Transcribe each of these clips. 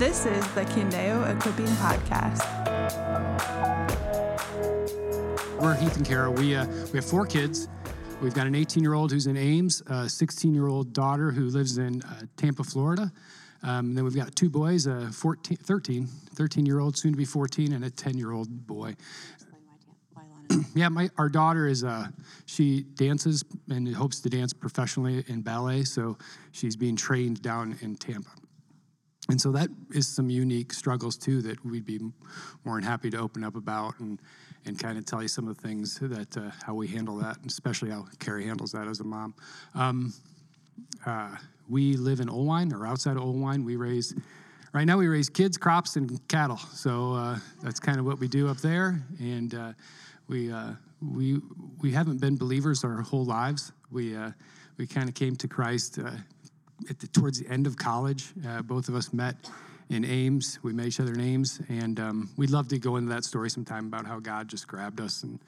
This is the Candeo Equipping Podcast. We're Heath and Kara. We, uh, we have four kids. We've got an 18 year old who's in Ames, a 16 year old daughter who lives in uh, Tampa, Florida. Um, then we've got two boys, a 14, 13, 13 year old, soon to be 14, and a 10 year old boy. yeah, my our daughter is uh, she dances and hopes to dance professionally in ballet, so she's being trained down in Tampa. And so that is some unique struggles too that we'd be more than happy to open up about and and kind of tell you some of the things that uh, how we handle that, and especially how Kara handles that as a mom. Um, uh, we live in Oelwein or outside of Oelwein. We raise right now we raise kids, crops, and cattle. So uh, that's kind of what we do up there, and uh, we uh, we we haven't been believers our whole lives. We uh, we kind of came to Christ the, towards the end of college. both of us met in Ames. We met each other in Ames, and um, we'd love to go into that story sometime about how God just grabbed us and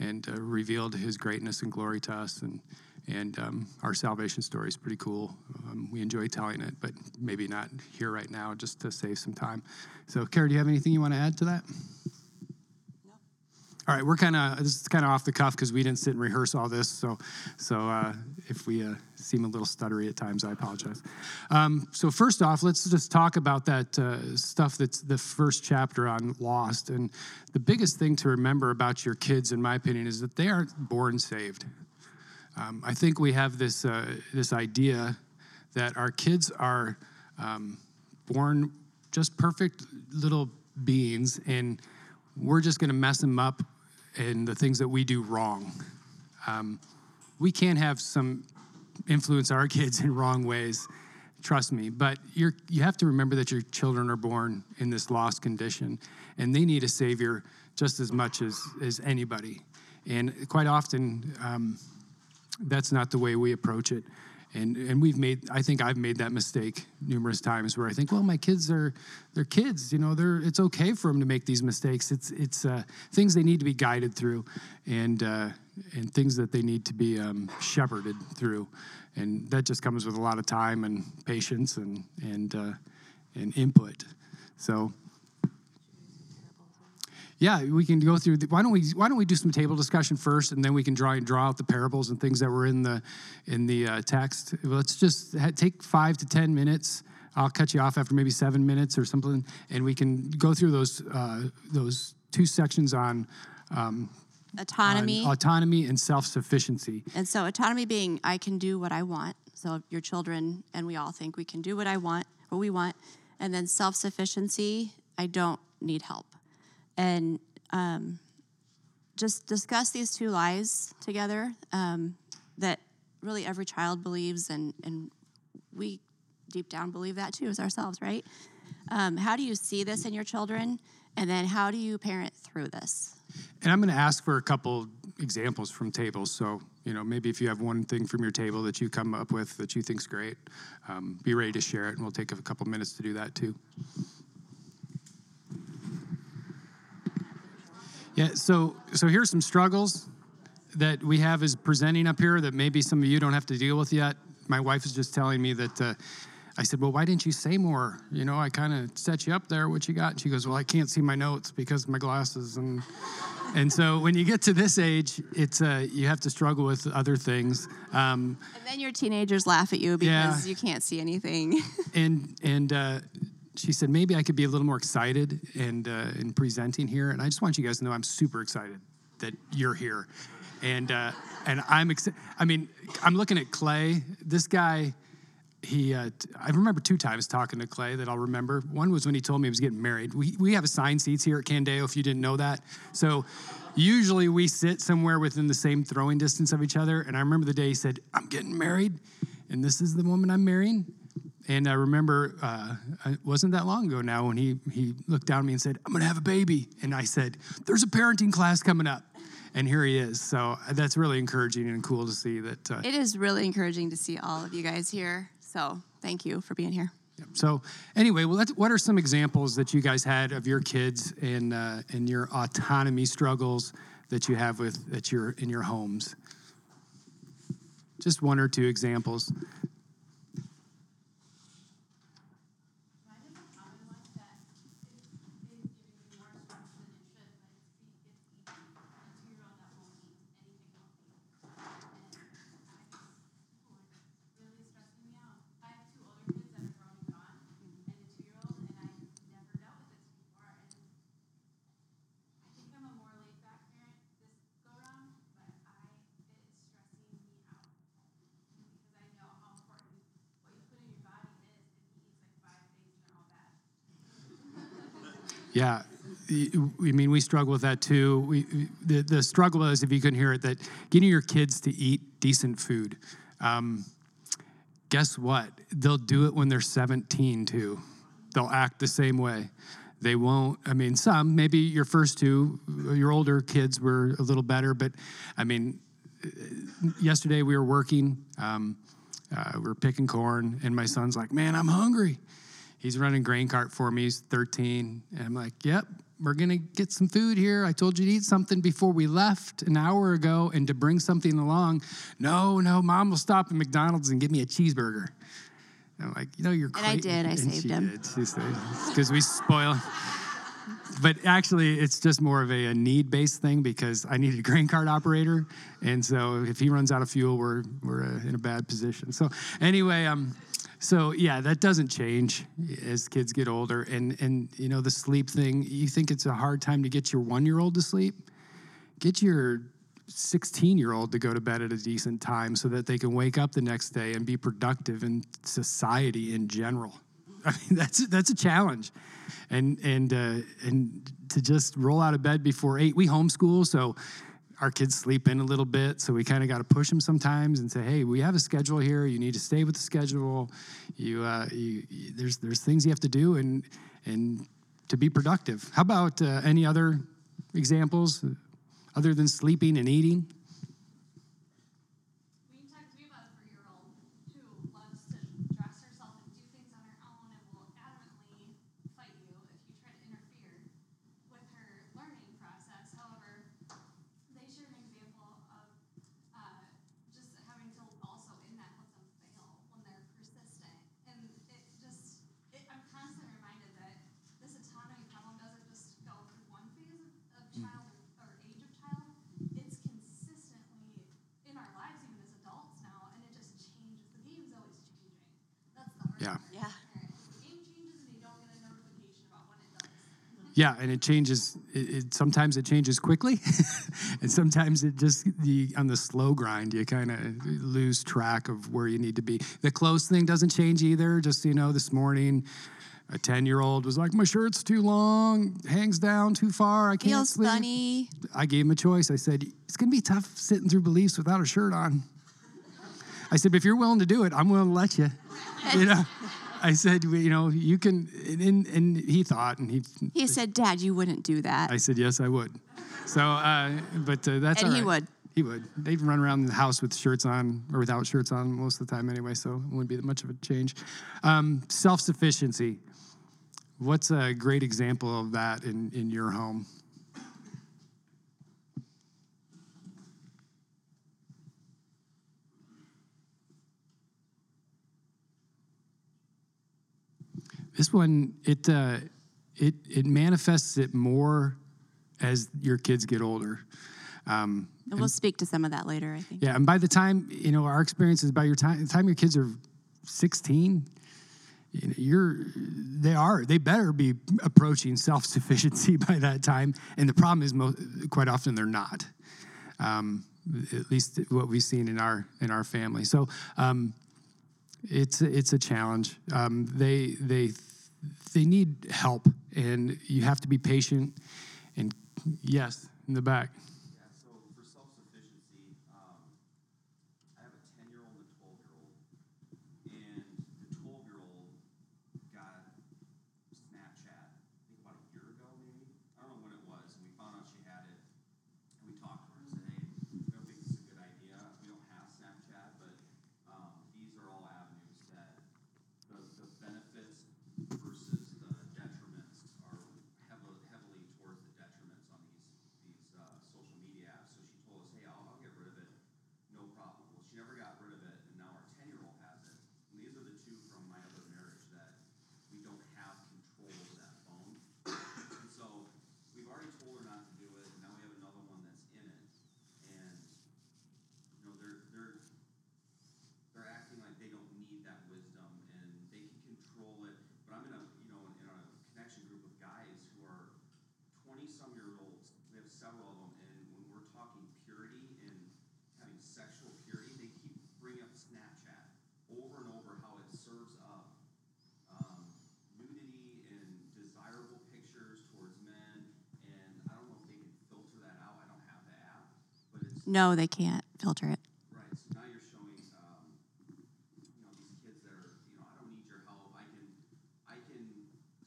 and uh, revealed His greatness and glory to us, and and um, our salvation story is pretty cool. Um, we enjoy telling it, but maybe not here right now, just to save some time. So, Kara, do you have anything you want to add to that? All right, we're kind of this is kind of off the cuff because we didn't sit and rehearse all this. So, so uh, if we uh, seem a little stuttery at times, I apologize. Um, so first off, let's just talk about that uh, stuff that's the first chapter on Lost. And the biggest thing to remember about your kids, in my opinion, is that they aren't born saved. Um, I think we have this uh, this idea that our kids are um, born just perfect little beings and we're just going to mess them up in the things that we do wrong. Um, we can have some influence our kids in wrong ways, trust me. But you have to remember that your children are born in this lost condition, and they need a savior just as much as, as anybody. And quite often, um, that's not the way we approach it and and we've made i think i've made that mistake numerous times where i think well my kids are they're kids you know they're it's okay for them to make these mistakes. It's it's uh, things they need to be guided through and uh, and things that they need to be um, shepherded through. And that just comes with a lot of time and patience and and uh, and input. So yeah, we can go through. The, why don't we Why don't we do some table discussion first, and then we can draw draw out the parables and things that were in the in the uh, text. Let's just ha- take five to ten minutes. I'll cut you off after maybe seven minutes or something, and we can go through those uh, those two sections on. Um, autonomy on autonomy and self-sufficiency and so autonomy being i can do what i want so your children and we all think we can do what i want what we want and then self-sufficiency i don't need help and um, just discuss these two lies together um, that really every child believes, and, and we deep down believe that too as ourselves, right? Um, how do you see this in your children? And then how do you parent through this? And I'm going to ask for a couple examples from tables. So, you know, maybe if you have one thing from your table that you come up with that you think's great, um, be ready to share it, and we'll take a couple minutes to do that too. Yeah, so so here's some struggles that we have as presenting up here that maybe some of you don't have to deal with yet. My wife is just telling me that uh, I said, "Well, why didn't you say more? You know, I kind of set you up there. What you got?" And she goes, "Well, I can't see my notes because of my glasses." And and so when you get to this age, it's uh, you have to struggle with other things. Um, and then your teenagers laugh at you because yeah. you can't see anything. and and uh, she said maybe I could be a little more excited and uh, in presenting here. And I just want you guys to know I'm super excited that you're here, and uh, and I'm excited. I mean, I'm looking at Clay. This guy, he uh, I remember two times talking to Clay that I'll remember. One was when he told me he was getting married. We we have assigned seats here at Candeo. If you didn't know that, so. Usually we sit somewhere within the same throwing distance of each other. And I remember the day he said, I'm getting married, and this is the woman I'm marrying. And I remember uh, it wasn't that long ago now when he, he looked down at me and said, I'm going to have a baby. And I said, There's a parenting class coming up. And here he is. So uh, that's really encouraging and cool to see that. Uh, it is really encouraging to see all of you guys here. So thank you for being here. So anyway, well, what are some examples that you guys had of your kids and uh, and your autonomy struggles that you have with that you're in your homes? Just one or two examples. Yeah, I mean, we struggle with that too. We, the, the struggle is, if you couldn't hear it, that getting your kids to eat decent food. Um, guess what? They'll do it when they're 17 too. They'll act the same way. They won't, I mean, some, maybe your first two, your older kids were a little better, but I mean, yesterday we were working, um, uh, we were picking corn, and my son's like, Man, I'm hungry. He's running grain cart for me, he's 13. And I'm like, Yep, we're gonna get some food here. I told you to eat something before we left an hour ago and to bring something along. No, no, mom will stop at McDonald's and give me a cheeseburger. I'm like, you know, you're And I did. I and saved she him. did. She said, because we spoil. But actually, it's just more of a, a need-based thing because I need a grain cart operator, and so if he runs out of fuel, we're we're uh, in a bad position. So anyway, um, so yeah, that doesn't change as kids get older, and and you know the sleep thing. You think it's a hard time to get your one-year-old to sleep? Get your 16 year old to go to bed at a decent time so that they can wake up the next day and be productive in society in general. I mean, that's that's a challenge, and and uh, and to just roll out of bed before eight. We homeschool, so our kids sleep in a little bit, so we kind of got to push them sometimes and say, "Hey, we have a schedule here. You need to stay with the schedule. You, uh, you, you there's there's things you have to do, and and to be productive. How about uh, any other examples other than sleeping and eating? We talked to me about a three-year-old who loves to dress herself and do things on her own and will adamantly fight you if you try to interfere with her learning process. However, they share an example of uh, just having to also in that let them fail when they're persistent, and it just it, I'm constantly reminded that this autonomy problem doesn't just go through one phase of, of child or, or age of child. It's consistently in our lives, even as adults now, and it just changes. The game's always changing. That's the hard Yeah. part. Yeah. The game changes, and you don't get a notification about when it does. Yeah, and it changes. It, it sometimes it changes quickly, and sometimes it just the on the slow grind you kind of lose track of where you need to be. The clothes thing doesn't change either. Just you know, this morning. A 10 year old was like, My shirt's too long, hangs down too far, I can't Feels sleep. funny. I gave him a choice. I said, It's going to be tough sitting through beliefs without a shirt on. I said, But if you're willing to do it, I'm willing to let you. You know? I said, You know, you can. And, and he thought, and he, He said, Dad, you wouldn't do that. I said, Yes, I would. So, uh, but uh, that's And he would. He would. They'd run around the house with shirts on or without shirts on most of the time anyway, so it wouldn't be that much of a change. Um, Self sufficiency. What's a great example of that in, in your home? This one, it, uh, it, it manifests it more as your kids get older. Um, and we'll speak to some of that later, I think. yeah, and by the time you know our experience is by your time, the time your kids are sixteen, you know, you're they are they better be approaching self sufficiency by that time. And the problem is, most, quite often they're not. Um, at least what we've seen in our in our family. So um, it's it's a challenge. Um, they they they need help, and you have to be patient. And yes, in the back. Yeah, so for self-sufficiency, um, I have a ten-year-old and a twelve-year-old, and the twelve-year-old got Snapchat, I think about a year ago, maybe. I don't know when it was, and we found out she had it, and we talked to her and said, hey, we don't think this is a good idea. We don't have Snapchat, but, um, these are all avenues that the, the benefits versus the detriments are heavily, heavily towards the detriments on these, these, uh, social media apps. So she told us, hey, I'll, I'll get rid of it, no problem. Well, she never got rid of it, and now our ten-year-old has it. And these are the two from my other marriage that we don't have control of that phone. And so, we've already told her not to do it, and now we have another one that's in it. And, you know, they're, they're, they're acting like they don't need that wisdom and they can control it. But I'm in a, you know, in a connection group of guys who are twenty-some year olds. We have several of them, and when we're talking purity and having sexual purity, they keep bringing up Snapchat over and over how it serves up um, nudity and desirable pictures towards No, they can't filter it. Right, so now you're showing, um, you know, these kids that are, you know, I don't need your help, I can, I can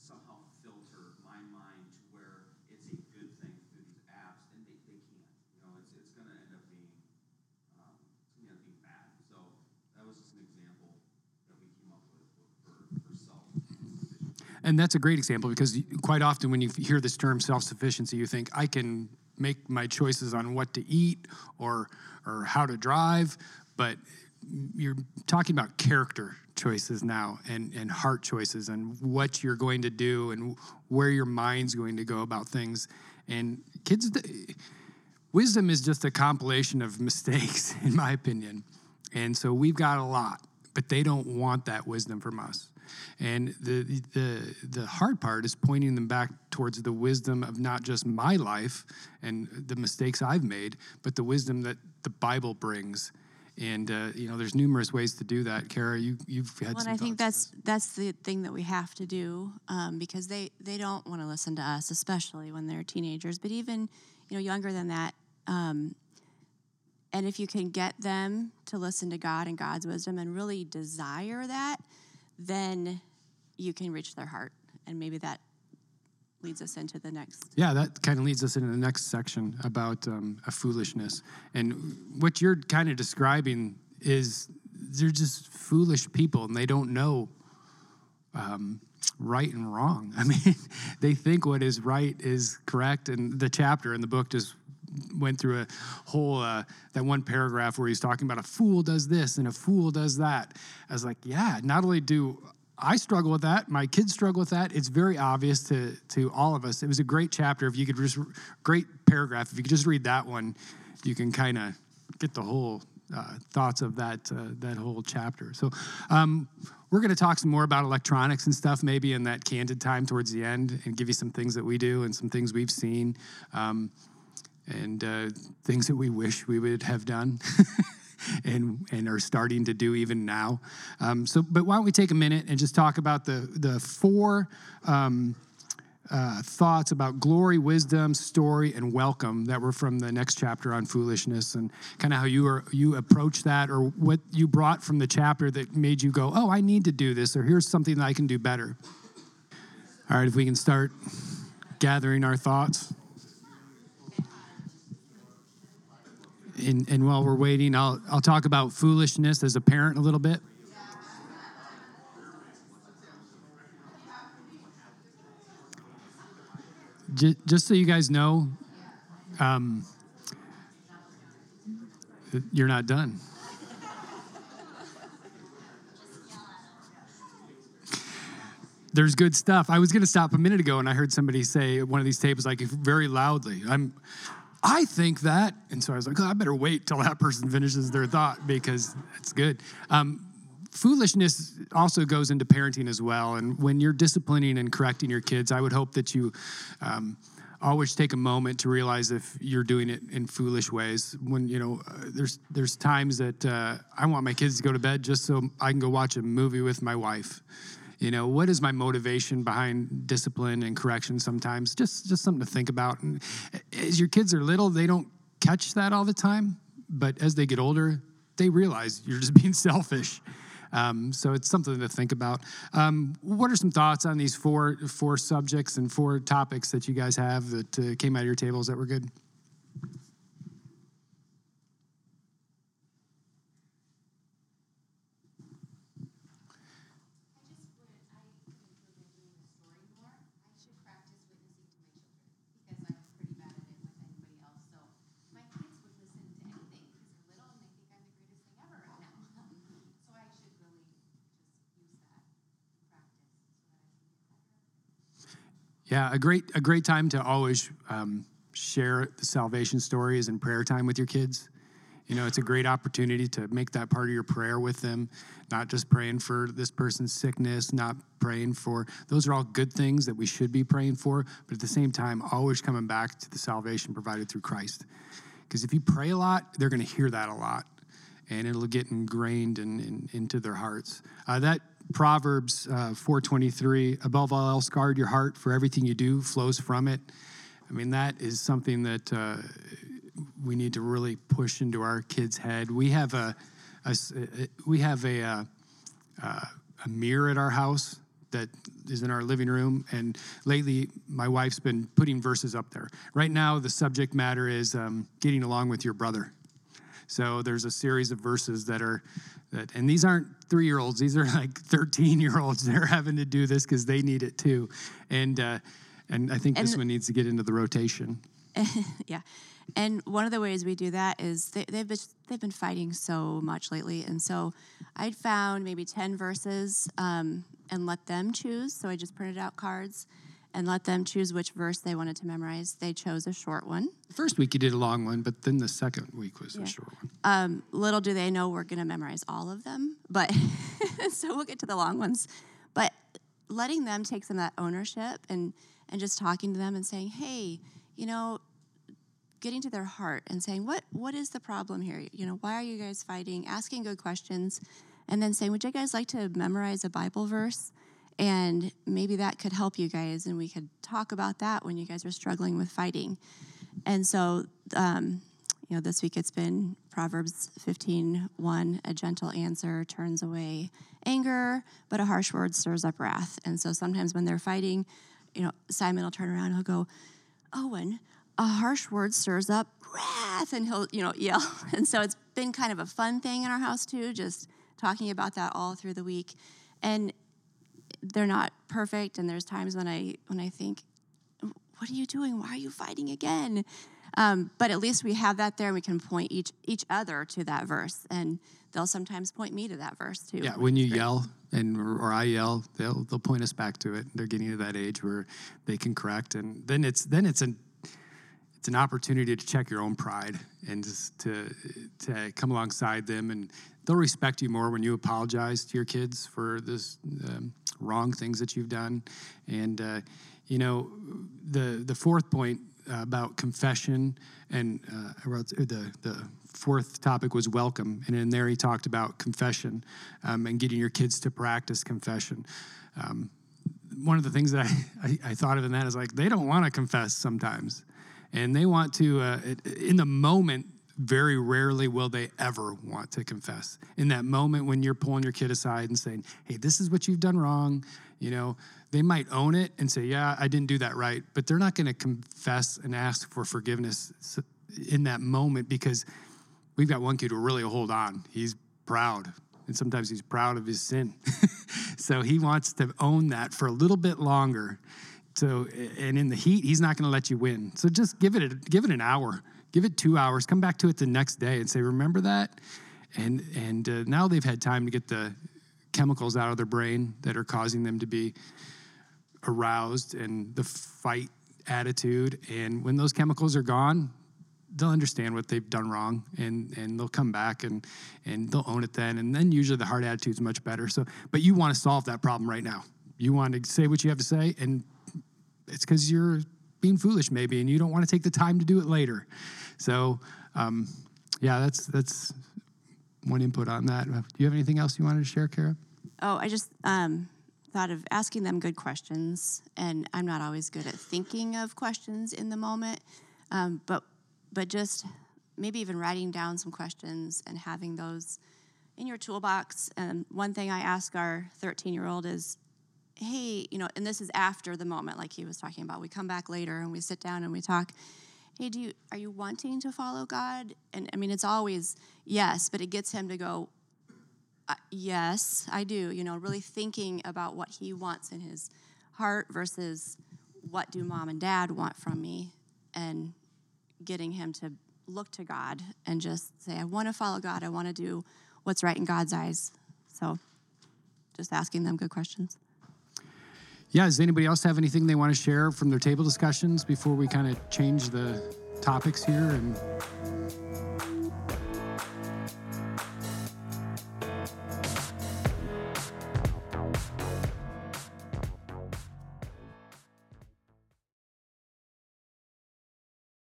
somehow filter my mind to where it's a good thing through these apps, and they, they can't, you know, it's, it's gonna end up being, um, it's gonna end up being bad, so that was just an example that we came up with for, for self. And that's a great example because quite often when you hear this term self-sufficiency, you think I can make my choices on what to eat or or how to drive, but you're talking about character choices now and, and heart choices and what you're going to do and where your mind's going to go about things. And kids, wisdom is just a compilation of mistakes, in my opinion. And so we've got a lot, but they don't want that wisdom from us. And the, the, the hard part is pointing them back towards the wisdom of not just my life and the mistakes I've made, but the wisdom that the Bible brings. And uh, you know, there's numerous ways to do that. Kara, you you've had Well, and I think that's that's the thing that we have to do um, because they they don't want to listen to us, especially when they're teenagers. But even you know younger than that, um, and if you can get them to listen to God and God's wisdom and really desire that, then you can reach their heart, and maybe that leads us into the next. Yeah, that kind of leads us into the next section about um, a foolishness. And what you're kind of describing is they're just foolish people and they don't know um, right and wrong. I mean, they think what is right is correct. And the chapter in the book just went through a whole uh, that one paragraph where he's talking about a fool does this and a fool does that. I was like, yeah, not only do I struggle with that, my kids struggle with that. It's very obvious to to all of us. It was a great chapter. If you could just great paragraph. If you could just read that one, you can kind of get the whole uh, thoughts of that uh, that whole chapter. So um, we're going to talk some more about electronics and stuff, maybe in that candid time towards the end, and give you some things that we do and some things we've seen, um, and uh, things that we wish we would have done. And, and are starting to do even now. Um, so, but why don't we take a minute and just talk about the the four um, uh, thoughts about glory, wisdom, story, and welcome that were from the next chapter on foolishness, and kind of how you are you approach that, or what you brought from the chapter that made you go, "Oh, I need to do this," or "Here's something that I can do better." All right, if we can start gathering our thoughts. And, and while we're waiting, I'll, I'll talk about foolishness as a parent a little bit. Ju- Just so you guys know, um, you're not done. There's good stuff. I was going to stop a minute ago, and I heard somebody say at one of these tables, like very loudly, "I'm, I think that," and so I was like, "Oh, I better wait till that person finishes their thought because that's good." Um, foolishness also goes into parenting as well, and when you're disciplining and correcting your kids, I would hope that you. Um, always take a moment to realize if you're doing it in foolish ways. When you know, uh, there's there's times that uh, I want my kids to go to bed just so I can go watch a movie with my wife. You know, what is my motivation behind discipline and correction? Sometimes just just something to think about. And as your kids are little, they don't catch that all the time, but as they get older, they realize you're just being selfish. Um, so it's something to think about. Um, what are some thoughts on these four four subjects and four topics that you guys have that uh, came out of your tables that were good? I just would, I could improve in doing the story more. I should practice witnessing to my children because I'm pretty bad at it with anybody else. So my kids would listen to anything because they're little and they think I'm the greatest thing ever right now. so I should really just use that practice so that I can get better. Yeah, a great a great time to always um, share the salvation stories and prayer time with your kids. You know, it's a great opportunity to make that part of your prayer with them, not just praying for this person's sickness, not praying for those are all good things that we should be praying for, but at the same time, always coming back to the salvation provided through Christ. Because if you pray a lot, they're going to hear that a lot, and it'll get ingrained in, in, into their hearts. Uh, that Proverbs uh, 4:23, above all else, guard your heart, for everything you do flows from it. I mean, that is something that uh, we need to really push into our kids' head. We have a we have a, uh, uh, a mirror at our house that is in our living room. And lately, my wife's been putting verses up there. Right now, the subject matter is um, getting along with your brother. So there's a series of verses that are that, and these aren't three year olds. These are like 13 year olds. They're having to do this because they need it too. And uh, and I think this one needs to get into the rotation. yeah. And one of the ways we do that is they, they've been they've been fighting so much lately, and so I'd found maybe ten verses um, and let them choose. So I just printed out cards and let them choose which verse they wanted to memorize. They chose a short one. The first week you did a long one, but then the second week was a short one. Um, little do they know we're going to memorize all of them, but so we'll get to the long ones. But letting them take some of that ownership and and just talking to them and saying, hey, you know, getting to their heart and saying, what what is the problem here? You know, why are you guys fighting? Asking good questions, and then saying, would you guys like to memorize a Bible verse? And maybe that could help you guys, and we could talk about that when you guys are struggling with fighting. And so, um, you know, this week it's been Proverbs 15, 1, a gentle answer turns away anger, but a harsh word stirs up wrath. And so sometimes when they're fighting, you know, Simon will turn around and he'll go, Owen, a harsh word stirs up wrath, and he'll, you know, yell. And so it's been kind of a fun thing in our house too, just talking about that all through the week. And they're not perfect, and there's times when I when I think, what are you doing? Why are you fighting again? Um, but at least we have that there, and we can point each each other to that verse, and they'll sometimes point me to that verse too. Yeah, when you yell and or I yell, they'll they'll point us back to it. They're getting to that age where they can correct, and then it's then it's an it's an opportunity to check your own pride and just to to come alongside them, and they'll respect you more when you apologize to your kids for this um, wrong things that you've done, and uh, you know the the fourth point about confession and uh, the the fourth topic was welcome, and in there he talked about confession um, and getting your kids to practice confession. Um, one of the things that I, I, I thought of in that is like they don't want to confess sometimes, and they want to uh, in the moment. Very rarely will they ever want to confess. In that moment when you're pulling your kid aside and saying, "Hey, this is what you've done wrong," you know, they might own it and say, "Yeah, I didn't do that right," but they're not going to confess and ask for forgiveness in that moment because we've got one kid who really hold on. He's proud, and sometimes he's proud of his sin. so he wants to own that for a little bit longer. So, and in the heat, he's not going to let you win. So just give it a, give it an hour, give it two hours, come back to it the next day and say, "Remember that." And and uh, now they've had time to get the chemicals out of their brain that are causing them to be aroused and the fight attitude. And when those chemicals are gone, they'll understand what they've done wrong and and they'll come back and and they'll own it then and then usually the heart attitude's much better so but you want to solve that problem right now you want to say what you have to say and it's because you're being foolish maybe and you don't want to take the time to do it later. So um, yeah that's that's one input on that. Do you have anything else you wanted to share kara? Oh, I just um, thought of asking them good questions, and I'm not always good at thinking of questions in the moment, um, but but just maybe even writing down some questions and having those in your toolbox. And one thing I ask our 13 year old is, hey, you know, and this is after the moment, like he was talking about. We come back later and we sit down and we talk. Hey, do you are you wanting to follow God? And I mean, it's always yes, but it gets him to go, uh, yes, I do. You know, really thinking about what he wants in his heart versus what do mom and dad want from me, and getting him to look to God and just say, I want to follow God. I want to do what's right in God's eyes. So, just asking them good questions. Yeah does anybody else have anything they want to share from their table discussions before we kind of change the topics here and